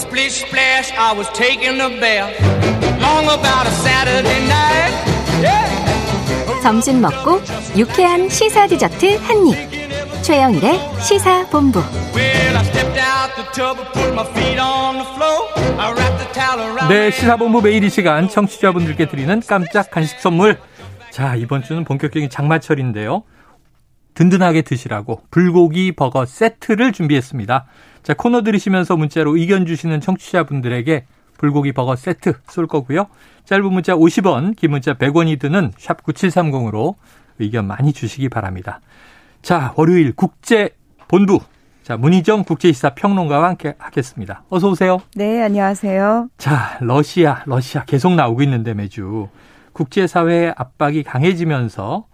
Splish splash, I was taking a bath. Long about a Saturday night. Yeah. 점심 먹고 유쾌한 시사 디저트 한 입. 최영일의 시사 본부. Well, I stepped out the tub and put my feet on the floor. I wrapped the towel around 네, 시사본부 매일 이 시간 청취자분들께 드리는 깜짝 간식 선물. 자, 이번 주는 본격적인 장마철인데요. 든든하게 드시라고 불고기 버거 세트를 준비했습니다. 자, 코너 들으시면서 문자로 의견 주시는 청취자분들에게 불고기 버거 세트 쏠 거고요. 짧은 문자 50원, 긴 문자 100원이 드는 샵 9730으로 의견 많이 주시기 바랍니다. 자, 월요일 국제 본부. 자, 문희정 국제시사 평론가와 함께 하겠습니다. 어서 오세요. 네, 안녕하세요. 자, 러시아, 러시아 계속 나오고 있는데 매주 국제사회의 압박이 강해지면서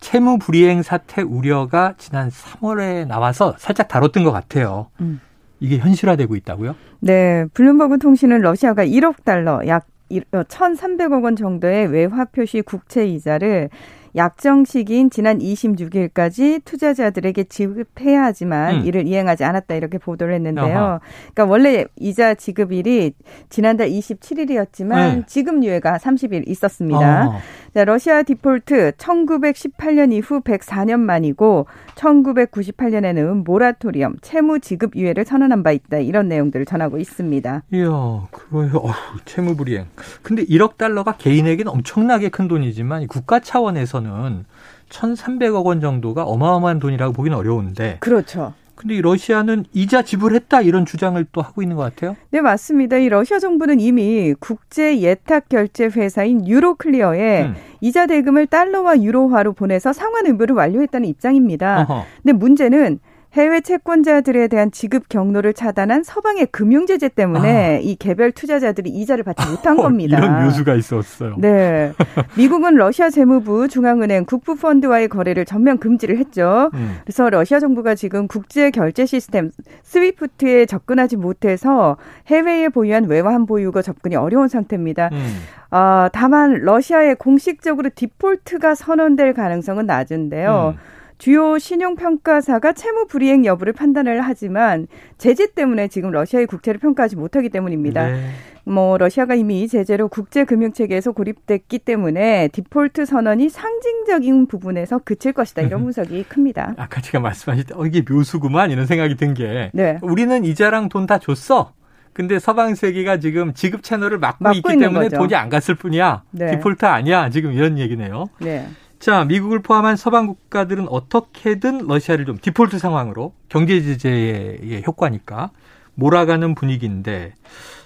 채무 불이행 사태 우려가 지난 3월에 나와서 살짝 다뤘던 것 같아요. 음. 이게 현실화되고 있다고요? 네, 블룸버그 통신은 러시아가 1억 달러, 약 1,300억 원 정도의 외화 표시 국채 이자를 약정 시기인 지난 26일까지 투자자들에게 지급해야 하지만 음. 이를 이행하지 않았다 이렇게 보도를 했는데요. 아하. 그러니까 원래 이자 지급일이 지난달 27일이었지만 네. 지급 유예가 30일 있었습니다. 어, 자, 러시아 디폴트 1918년 이후 104년 만이고 1998년에는 모라토리엄 채무 지급 유예를 선언한 바 있다. 이런 내용들을 전하고 있습니다. 이야, 그거요. 어휴, 채무 불이행. 근데 1억 달러가 개인에게는 엄청나게 큰 돈이지만 이 국가 차원에서는 1,300억 원 정도가 어마어마한 돈이라고 보기는 어려운데. 그렇죠. 근데 이 러시아는 이자 지불했다 이런 주장을 또 하고 있는 것 같아요. 네, 맞습니다. 이 러시아 정부는 이미 국제 예탁 결제 회사인 유로클리어에 음. 이자 대금을 달러와 유로화로 보내서 상환 의무를 완료했다는 입장입니다. 어허. 근데 문제는 해외 채권자들에 대한 지급 경로를 차단한 서방의 금융 제재 때문에 이 개별 투자자들이 이자를 받지 못한 겁니다. 아. 어, 이런 묘수가 있었어요. 네. 미국은 러시아 재무부 중앙은행 국부 펀드와의 거래를 전면 금지를 했죠. 음. 그래서 러시아 정부가 지금 국제 결제 시스템 스위프트에 접근하지 못해서 해외에 보유한 외환 보유고 접근이 어려운 상태입니다. 음. 아, 다만 러시아에 공식적으로 디폴트가 선언될 가능성은 낮은데요. 음. 주요 신용평가사가 채무 불이행 여부를 판단을 하지만 제재 때문에 지금 러시아의 국채를 평가하지 못하기 때문입니다. 네. 뭐 러시아가 이미 제재로 국제 금융 체계에서 고립됐기 때문에 디폴트 선언이 상징적인 부분에서 그칠 것이다 이런 분석이 큽니다. 아까 제가 말씀하실 때, 어, 이게 묘수구만, 이런 생각이 든 게, 네. 우리는 이자랑 돈 다 줬어. 근데 서방 세계가 지금 지급 채널을 막고, 막고 있기 때문에 거죠. 돈이 안 갔을 뿐이야. 네. 디폴트 아니야. 지금 이런 얘기네요. 네. 자, 미국을 포함한 서방 국가들은 어떻게든 러시아를 좀 디폴트 상황으로 경제 제재의 효과니까 몰아가는 분위기인데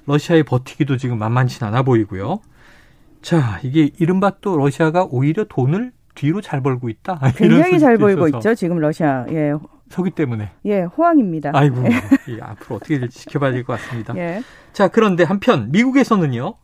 러시아의 버티기도 지금 만만치 않아 보이고요. 자, 이게 이른바 또 러시아가 오히려 돈을 뒤로 잘 벌고 있다. 굉장히 잘 있어서 있죠 지금 러시아 예, 서기 때문에. 예 호황입니다. 아이고, 이 앞으로 어떻게 될지 지켜봐야 될 것 같습니다. 예. 자, 그런데 한편 미국에서는요.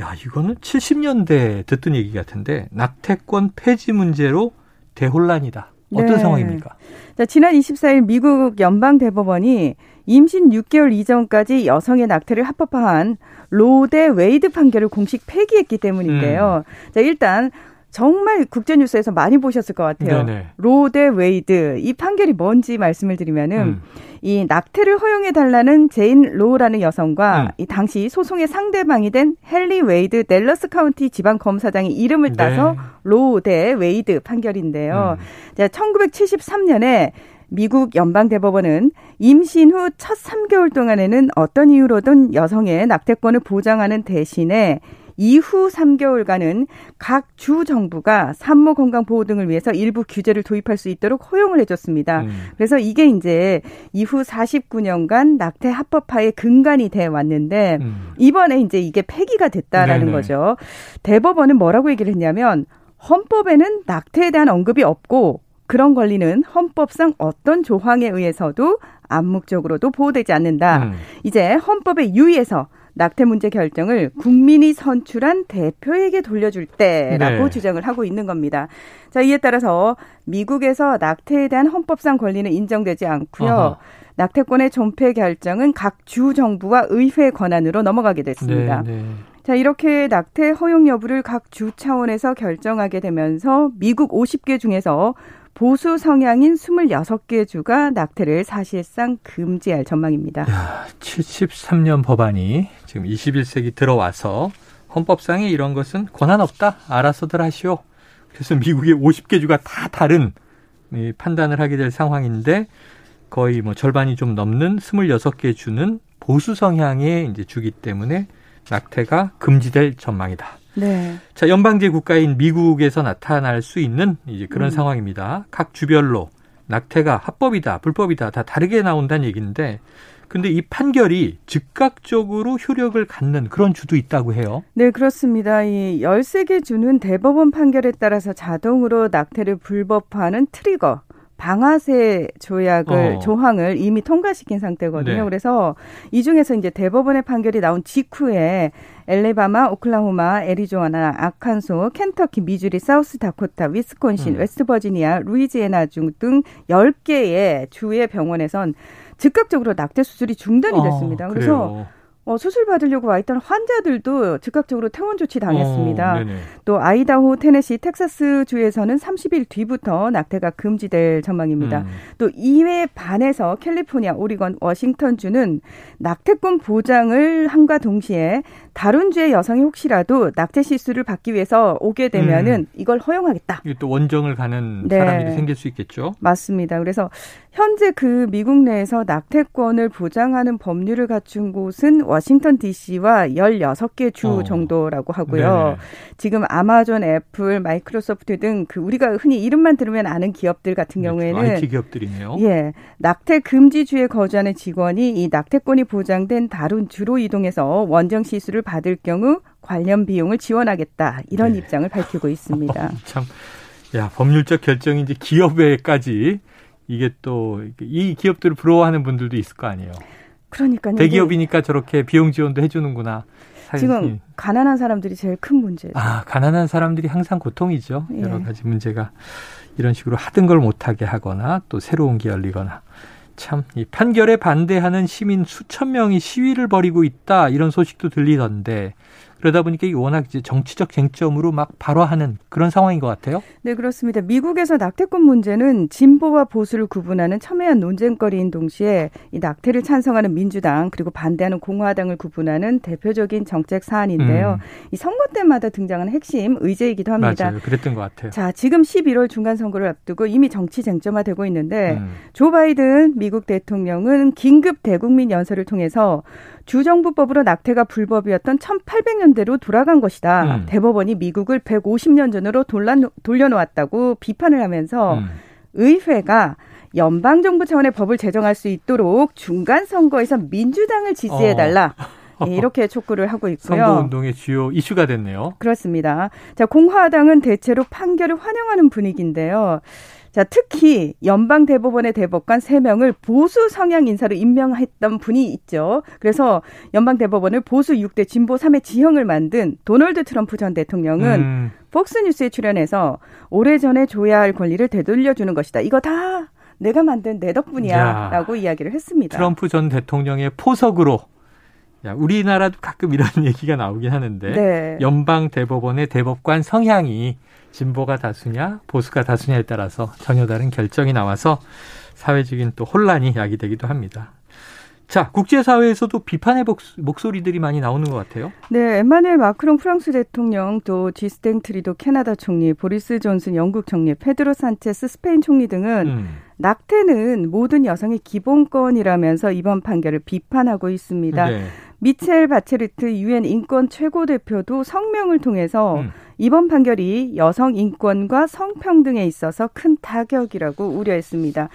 야, 이거는 70년대 듣던 얘기 같은데 낙태권 폐지 문제로 대혼란이다. 어떤 네. 상황입니까? 자, 지난 24일 미국 연방 대법원이 임신 6개월 이전까지 여성의 낙태를 합법화한 로 대 웨이드 판결을 공식 폐기했기 때문인데요. 음. 자, 일단 정말 국제뉴스에서 많이 보셨을 것 같아요. 네네. 로 대 웨이드 이 판결이 뭔지 말씀을 드리면은 음. 이 낙태를 허용해 달라는 제인 로라는 여성과 음. 이 당시 소송의 상대방이 된 헨리 웨이드 댈러스 카운티 지방 검사장의 이름을 따서 네. 로 대 웨이드 판결인데요. 음. 자, 1973년에 미국 연방대법원은 임신 후 첫 3개월 동안에는 어떤 이유로든 여성의 낙태권을 보장하는 대신에 이후 3개월간은 각 주 정부가 산모 건강 보호 등을 위해서 일부 규제를 도입할 수 있도록 허용을 해줬습니다. 음. 그래서 이게 이제 이후 49년간 낙태 합법화의 근간이 돼 왔는데 음. 이번에 이제 이게 폐기가 됐다라는 네네. 거죠. 대법원은 뭐라고 얘기를 했냐면 헌법에는 낙태에 대한 언급이 없고 그런 권리는 헌법상 어떤 조항에 의해서도 암묵적으로도 보호되지 않는다. 음. 이제 헌법에 유의해서 낙태 문제 결정을 국민이 선출한 대표에게 돌려줄 때라고 네. 주장을 하고 있는 겁니다. 자, 이에 따라서 미국에서 낙태에 대한 헌법상 권리는 인정되지 않고요. 어허. 낙태권의 존폐 결정은 각 주 정부와 의회 권한으로 넘어가게 됐습니다. 네, 네. 자, 이렇게 낙태 허용 여부를 각 주 차원에서 결정하게 되면서 미국 50개 중에서 보수 성향인 26개 주가 낙태를 사실상 금지할 전망입니다. 야, 73년 법안이 지금 21세기 들어와서 헌법상에 이런 것은 권한 없다. 알아서들 하시오. 그래서 미국의 50개 주가 다 다른 판단을 하게 될 상황인데 거의 뭐 절반이 좀 넘는 26개 주는 보수 성향의 이제 주기 때문에 낙태가 금지될 전망이다. 네. 자, 연방제 국가인 미국에서 나타날 수 있는 이제 그런 음. 상황입니다. 각 주별로 낙태가 합법이다, 불법이다 다 다르게 나온다는 얘기인데 근데 이 판결이 즉각적으로 효력을 갖는 그런 주도 있다고 해요. 네, 그렇습니다. 이 13개 주는 대법원 판결에 따라서 자동으로 낙태를 불법화하는 트리거 방아쇠 조약을 어. 조항을 이미 통과시킨 상태거든요. 네. 그래서 이 중에서 이제 대법원의 판결이 나온 직후에 엘레바마, 오클라호마, 애리조아나, 아칸소, 켄터키, 미주리, 사우스다코타, 위스콘신, 음. 웨스트버지니아, 루이지애나 중 등 10개의 주의 병원에선 즉각적으로 낙태 수술이 중단이 어, 됐습니다. 어, 그래서 어, 수술 받으려고 와 있던 환자들도 즉각적으로 퇴원 조치 당했습니다. 어, 또 아이다호, 테네시, 텍사스 주에서는 30일 뒤부터 낙태가 금지될 전망입니다. 음. 또 이에 반해서 캘리포니아, 오리건, 워싱턴 주는 낙태권 보장을 함과 동시에 다른 주의 여성이 혹시라도 낙태 시술을 받기 위해서 오게 되면은 음. 이걸 허용하겠다. 이게 또 원정을 가는 네. 사람이 생길 수 있겠죠. 맞습니다. 그래서 현재 그 미국 내에서 낙태권을 보장하는 법률을 갖춘 곳은 워싱턴 DC와 16개 주 어. 정도라고 하고요. 네 지금 아마존, 애플, 마이크로소프트 등 그 우리가 흔히 이름만 들으면 아는 기업들 같은 네, 경우에는 IT 기업들이네요. 예. 낙태 금지 주에 거주하는 직원이 이 낙태권이 보장된 다른 주로 이동해서 원정 시술을 받을 경우 관련 비용을 지원하겠다. 이런 네. 입장을 밝히고 있습니다. 참 야, 법률적 결정이 이제 기업에까지 이게 또 이 기업들을 부러워하는 분들도 있을 거 아니에요. 그러니까요. 대기업이니까 저렇게 비용 지원도 해주는구나. 지금 가난한 사람들이 제일 큰 문제죠. 아, 가난한 사람들이 항상 고통이죠. 예. 여러 가지 문제가 이런 식으로 하던 걸 못하게 하거나 또 새로운 게 열리거나. 참, 이 판결에 반대하는 시민 수천 명이 시위를 벌이고 있다. 이런 소식도 들리던데 그러다 보니까 이게 워낙 이제 정치적 쟁점으로 막 발화하는 그런 상황인 것 같아요. 네, 그렇습니다. 미국에서 낙태권 문제는 진보와 보수를 구분하는 첨예한 논쟁거리인 동시에 이 낙태를 찬성하는 민주당 그리고 반대하는 공화당을 구분하는 대표적인 정책 사안인데요. 음. 이 선거 때마다 등장하는 핵심 의제이기도 합니다. 맞아요. 그랬던 것 같아요. 자, 지금 11월 중간 선거를 앞두고 이미 정치 쟁점화되고 있는데 음. 조 바이든 미국 대통령은 긴급 대국민 연설을 통해서 주정부법으로 낙태가 불법이었던 1800년대로 돌아간 것이다. 음. 대법원이 미국을 150년 전으로 돌려놓았다고 비판을 하면서 음. 의회가 연방정부 차원의 법을 제정할 수 있도록 중간 선거에서 민주당을 지지해달라. 어. 예, 이렇게 촉구를 하고 있고요. 선거 운동의 주요 이슈가 됐네요. 그렇습니다. 자, 공화당은 대체로 판결을 환영하는 분위기인데요. 자, 특히 연방 대법원의 대법관 3명을 보수 성향 인사로 임명했던 분이 있죠. 그래서 연방 대법원을 보수 6대 진보 3의 지형을 만든 도널드 트럼프 전 대통령은 음. 폭스뉴스에 출연해서 오래전에 줘야 할 권리를 되돌려 주는 것이다. 이거 다 내가 만든 내 덕분이야라고 이야기를 했습니다. 트럼프 전 대통령의 포석으로 야, 우리나라도 가끔 이런 얘기가 나오긴 하는데 네. 연방 대법원의 대법관 성향이 진보가 다수냐 보수가 다수냐에 따라서 전혀 다른 결정이 나와서 사회적인 또 혼란이 야기되기도 합니다. 자, 국제사회에서도 비판의 목소리들이 많이 나오는 것 같아요. 네, 에마뉘엘 마크롱 프랑스 대통령, 또 쥐스탱 트뤼도 캐나다 총리, 보리스 존슨 영국 총리, 페드로 산체스 스페인 총리 등은 음. 낙태는 모든 여성의 기본권이라면서 이번 판결을 비판하고 있습니다. 네. 미첼 바첼레트 유엔 인권 최고 대표도 성명을 통해서 음. 이번 판결이 여성 인권과 성평등에 있어서 큰 타격이라고 우려했습니다.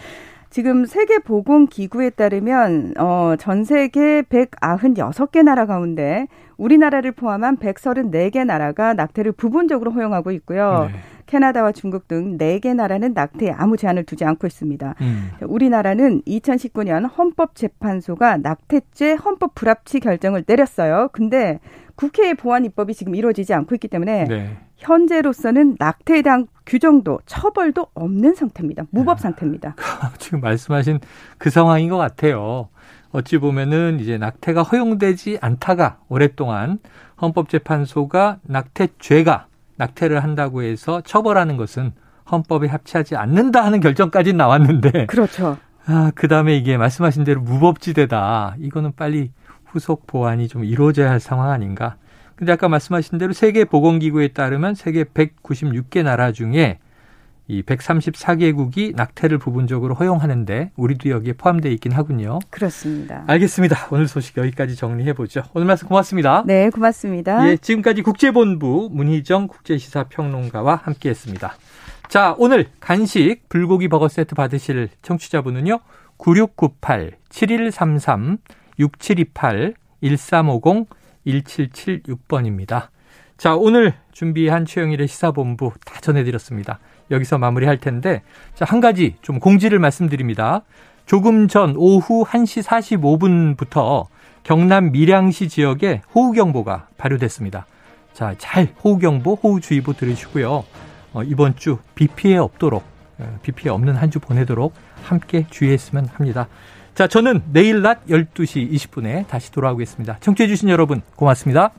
지금 세계보건기구에 따르면 어, 전 세계 196개 나라 가운데 우리나라를 포함한 134개 나라가 낙태를 부분적으로 허용하고 있고요. 네. 캐나다와 중국 등 4개 나라는 낙태에 아무 제한을 두지 않고 있습니다. 음. 우리나라는 2019년 헌법재판소가 낙태죄 헌법 불합치 결정을 내렸어요. 근데 국회의 보완 입법이 지금 이루어지지 않고 있기 때문에 네. 현재로서는 낙태에 대한 규정도 처벌도 없는 상태입니다. 무법 상태입니다. 지금 말씀하신 그 상황인 것 같아요. 어찌 보면은 이제 낙태가 허용되지 않다가 오랫동안 헌법재판소가 낙태죄가 낙태를 한다고 해서 처벌하는 것은 헌법에 합치하지 않는다 하는 결정까지 나왔는데 그렇죠. 아, 그 다음에 이게 말씀하신 대로 무법지대다. 이거는 빨리 후속 보완이 좀 이루어져야 할 상황 아닌가? 근데 아까 말씀하신 대로 세계 보건기구에 따르면 세계 196개 나라 중에 이 134개국이 낙태를 부분적으로 허용하는데 우리도 여기에 포함되어 있긴 하군요. 그렇습니다. 알겠습니다. 오늘 소식 여기까지 정리해 보죠. 오늘 말씀 고맙습니다. 네, 고맙습니다. 예, 지금까지 국제본부 문희정 국제시사평론가와 함께했습니다. 자, 오늘 간식 불고기 버거 세트 받으실 청취자분은요. 9698-7133-6728-1350 1776번입니다. 자, 오늘 준비한 최영일의 시사본부 다 전해드렸습니다. 여기서 마무리할 텐데, 자, 한 가지 좀 공지를 말씀드립니다. 조금 전 오후 1시 45분부터 경남 밀양시 지역에 호우경보가 발효됐습니다. 자, 잘 호우경보, 호우주의보 들으시고요. 어, 이번 주 비 피해 없도록, 어, 비 피해 없는 한 주 보내도록 함께 주의했으면 합니다. 자, 저는 내일 낮 12시 20분에 다시 돌아오겠습니다. 청취해주신 여러분, 고맙습니다.